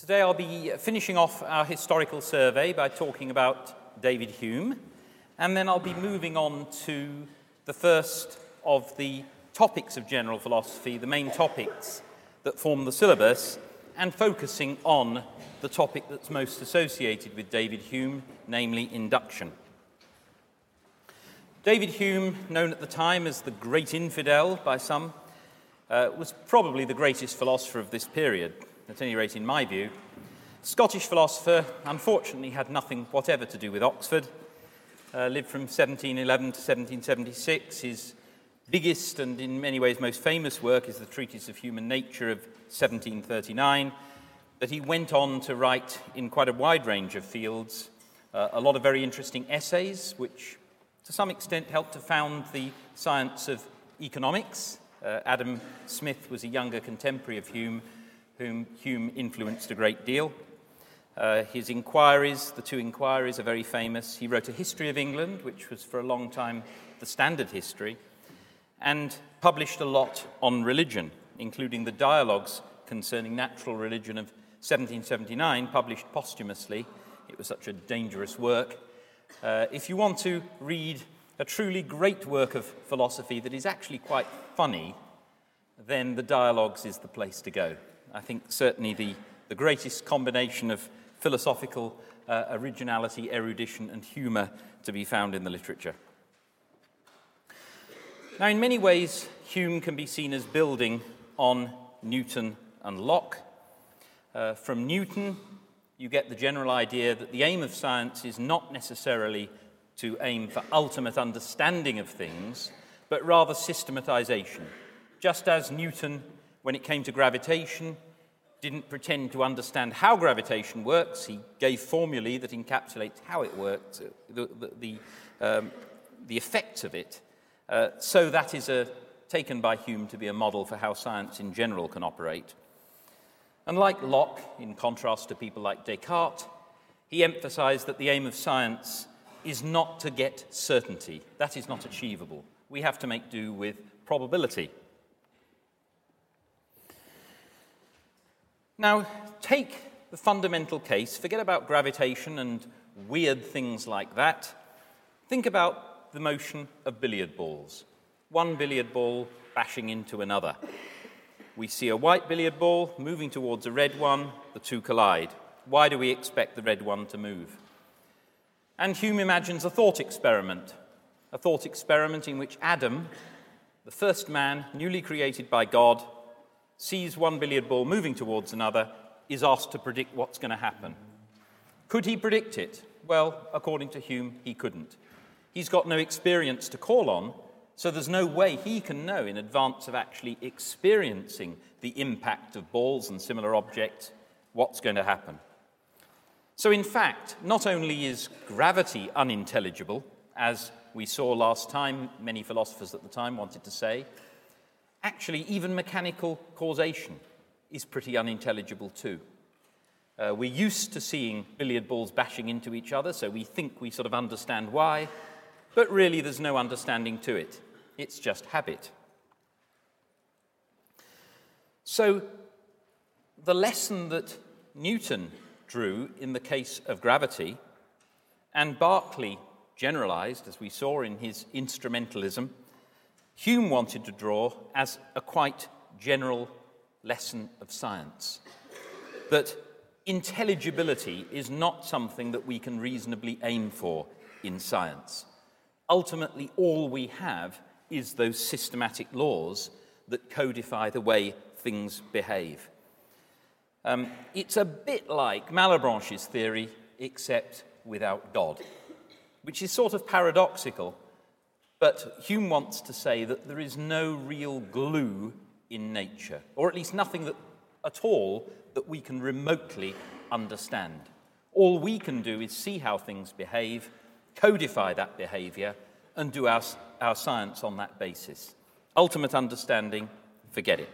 Today I'll be finishing off our historical survey by talking about David Hume, and then I'll be moving on to the first of the topics of general philosophy, the main topics that form the syllabus, and focusing on the topic that's most associated with David Hume, namely induction. David Hume, known at the time as the Great Infidel by some, uh, was probably the greatest philosopher of this period at any rate in my view. Scottish philosopher, unfortunately, had nothing whatever to do with Oxford. Uh, lived from 1711 to 1776. His biggest and in many ways most famous work is the Treatise of Human Nature of 1739. But he went on to write in quite a wide range of fields uh, a lot of very interesting essays, which to some extent helped to found the science of economics. Uh, Adam Smith was a younger contemporary of Hume whom Hume influenced a great deal. Uh, his inquiries, the two inquiries, are very famous. He wrote a history of England, which was for a long time the standard history, and published a lot on religion, including the dialogues concerning natural religion of 1779, published posthumously. It was such a dangerous work. Uh, if you want to read a truly great work of philosophy that is actually quite funny, then the dialogues is the place to go. I think certainly the, the greatest combination of philosophical uh, originality, erudition, and humour to be found in the literature. Now, in many ways, Hume can be seen as building on Newton and Locke. Uh, from Newton, you get the general idea that the aim of science is not necessarily to aim for ultimate understanding of things, but rather systematization. Just as Newton when it came to gravitation, didn't pretend to understand how gravitation works. He gave formulae that encapsulate how it works, uh, the, the, the, um, the effects of it. Uh, so that is a, taken by Hume to be a model for how science in general can operate. And like Locke, in contrast to people like Descartes, he emphasized that the aim of science is not to get certainty. That is not achievable. We have to make do with probability. Now, take the fundamental case, forget about gravitation and weird things like that. Think about the motion of billiard balls. One billiard ball bashing into another. We see a white billiard ball moving towards a red one, the two collide. Why do we expect the red one to move? And Hume imagines a thought experiment, a thought experiment in which Adam, the first man newly created by God, sees one billiard ball moving towards another, is asked to predict what's going to happen. Could he predict it? Well, according to Hume, he couldn't. He's got no experience to call on, so there's no way he can know in advance of actually experiencing the impact of balls and similar objects what's going to happen. So, in fact, not only is gravity unintelligible, as we saw last time, many philosophers at the time wanted to say, Actually, even mechanical causation is pretty unintelligible too. Uh, we're used to seeing billiard balls bashing into each other, so we think we sort of understand why, but really there's no understanding to it. It's just habit. So, the lesson that Newton drew in the case of gravity, and Berkeley generalized, as we saw in his instrumentalism, Hume wanted to draw as a quite general lesson of science that intelligibility is not something that we can reasonably aim for in science. Ultimately, all we have is those systematic laws that codify the way things behave. Um, it's a bit like Malebranche's theory, except without God, which is sort of paradoxical but Hume wants to say that there is no real glue in nature, or at least nothing that, at all that we can remotely understand. All we can do is see how things behave, codify that behavior, and do our, our science on that basis. Ultimate understanding, forget it.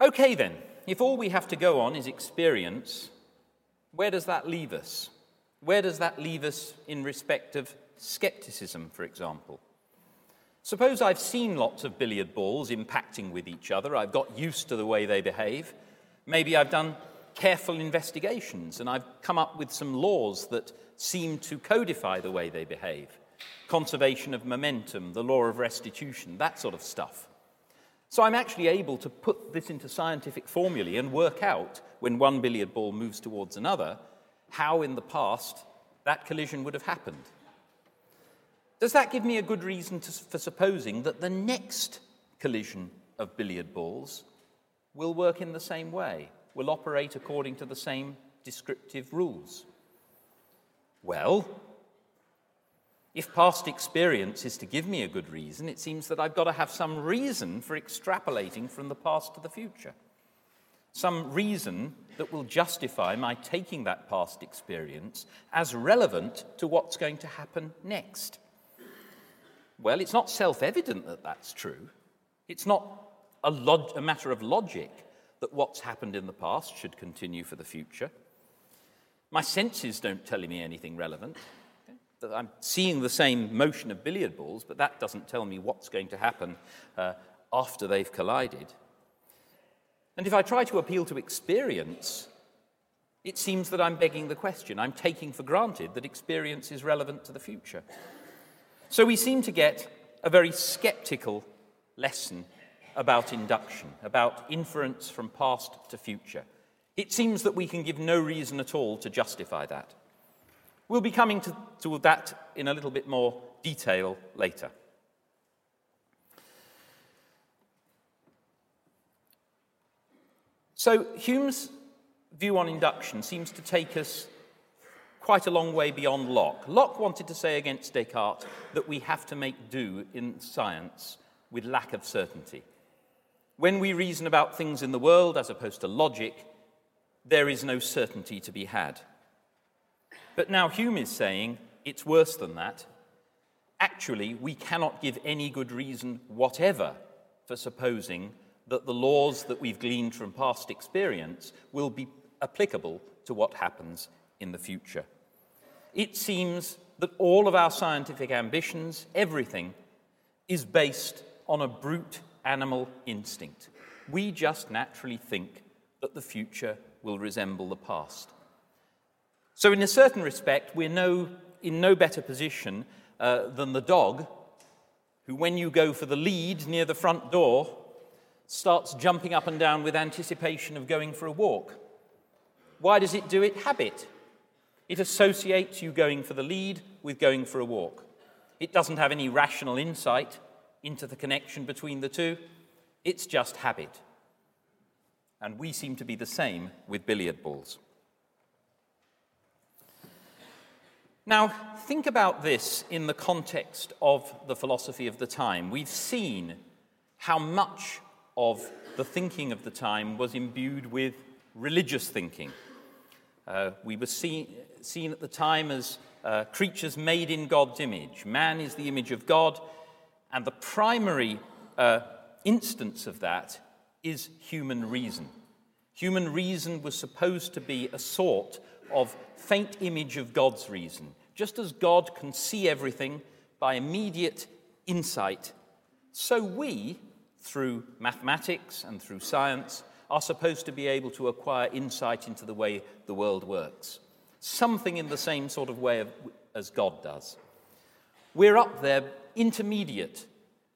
Okay, then, if all we have to go on is experience, where does that leave us? Where does that leave us in respect of skepticism, for example? Suppose I've seen lots of billiard balls impacting with each other, I've got used to the way they behave. Maybe I've done careful investigations and I've come up with some laws that seem to codify the way they behave. Conservation of momentum, the law of restitution, that sort of stuff. So I'm actually able to put this into scientific formulae and work out, when one billiard ball moves towards another, how in the past that collision would have happened. Does that give me a good reason to, for supposing that the next collision of billiard balls will work in the same way, will operate according to the same descriptive rules? Well, if past experience is to give me a good reason, it seems that I've got to have some reason for extrapolating from the past to the future. Some reason that will justify my taking that past experience as relevant to what's going to happen next. Well, it's not self evident that that's true. It's not a, log- a, matter of logic that what's happened in the past should continue for the future. My senses don't tell me anything relevant. I'm seeing the same motion of billiard balls, but that doesn't tell me what's going to happen uh, after they've collided. And if I try to appeal to experience, it seems that I'm begging the question. I'm taking for granted that experience is relevant to the future. So we seem to get a very skeptical lesson about induction, about inference from past to future. It seems that we can give no reason at all to justify that. We'll be coming to, to that in a little bit more detail later. So, Hume's view on induction seems to take us quite a long way beyond Locke. Locke wanted to say against Descartes that we have to make do in science with lack of certainty. When we reason about things in the world as opposed to logic, there is no certainty to be had. But now Hume is saying it's worse than that. Actually, we cannot give any good reason whatever for supposing that the laws that we've gleaned from past experience will be applicable to what happens in the future it seems that all of our scientific ambitions, everything, is based on a brute animal instinct. We just naturally think that the future will resemble the past. So, in a certain respect, we're no, in no better position uh, than the dog who, when you go for the lead near the front door, starts jumping up and down with anticipation of going for a walk. Why does it do it? Habit. It associates you going for the lead with going for a walk. It doesn't have any rational insight into the connection between the two. It's just habit. And we seem to be the same with billiard balls. Now, think about this in the context of the philosophy of the time. We've seen how much of the thinking of the time was imbued with religious thinking. Uh, we were see, seen at the time as uh, creatures made in God's image. Man is the image of God, and the primary uh, instance of that is human reason. Human reason was supposed to be a sort of faint image of God's reason. Just as God can see everything by immediate insight, so we, through mathematics and through science, are supposed to be able to acquire insight into the way the world works something in the same sort of way of, as God does. We're up there, intermediate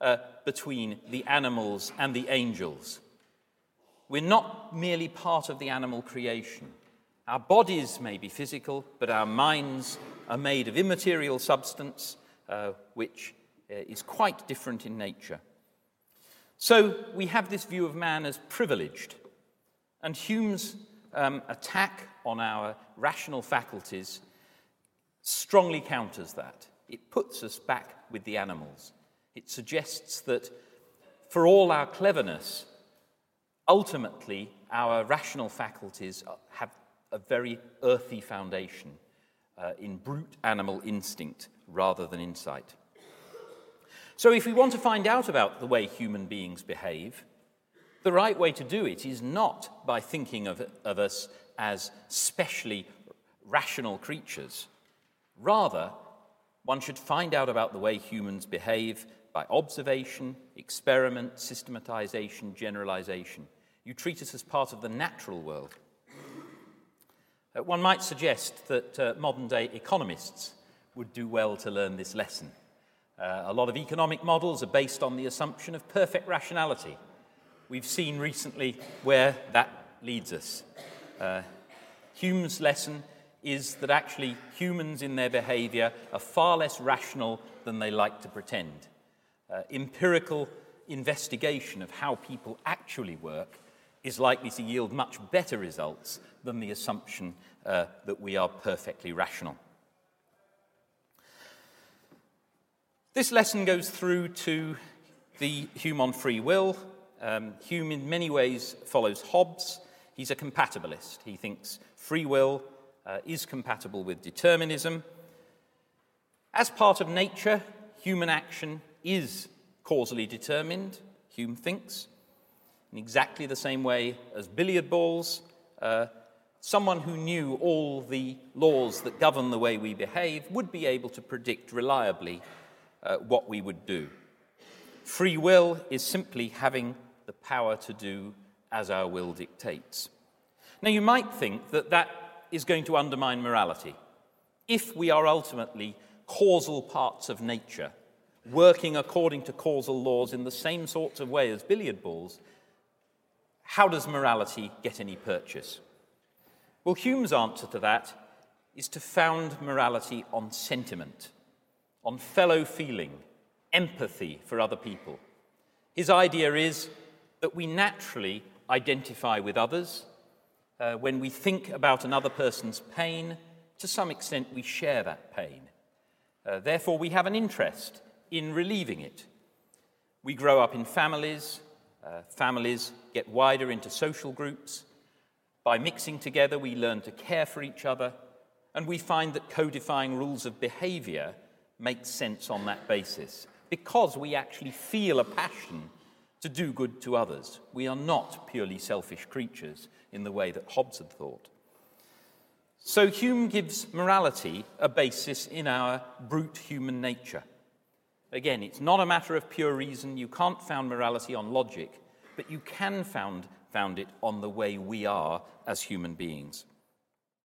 uh, between the animals and the angels. We're not merely part of the animal creation. Our bodies may be physical, but our minds are made of immaterial substance, uh, which uh, is quite different in nature. So we have this view of man as privileged. And Hume's um, attack on our rational faculties strongly counters that. It puts us back with the animals. It suggests that for all our cleverness, ultimately our rational faculties have a very earthy foundation uh, in brute animal instinct rather than insight. So, if we want to find out about the way human beings behave, the right way to do it is not by thinking of, of us as specially rational creatures. Rather, one should find out about the way humans behave by observation, experiment, systematization, generalization. You treat us as part of the natural world. Uh, one might suggest that uh, modern day economists would do well to learn this lesson. Uh, a lot of economic models are based on the assumption of perfect rationality. We've seen recently where that leads us. Uh, Hume's lesson is that actually humans in their behavior are far less rational than they like to pretend. Uh, empirical investigation of how people actually work is likely to yield much better results than the assumption uh, that we are perfectly rational. This lesson goes through to the Hume on free will. Um, Hume, in many ways, follows Hobbes. He's a compatibilist. He thinks free will uh, is compatible with determinism. As part of nature, human action is causally determined, Hume thinks, in exactly the same way as billiard balls. Uh, someone who knew all the laws that govern the way we behave would be able to predict reliably uh, what we would do. Free will is simply having the power to do as our will dictates. Now, you might think that that is going to undermine morality. If we are ultimately causal parts of nature, working according to causal laws in the same sorts of way as billiard balls, how does morality get any purchase? Well, Hume's answer to that is to found morality on sentiment, on fellow feeling, empathy for other people. His idea is that we naturally identify with others uh, when we think about another person's pain, to some extent we share that pain. Uh, therefore, we have an interest in relieving it. We grow up in families, uh, families get wider into social groups. By mixing together, we learn to care for each other, and we find that codifying rules of behavior makes sense on that basis because we actually feel a passion to do good to others. We are not purely selfish creatures in the way that Hobbes had thought. So Hume gives morality a basis in our brute human nature. Again, it's not a matter of pure reason. You can't found morality on logic, but you can found, found it on the way we are as human beings.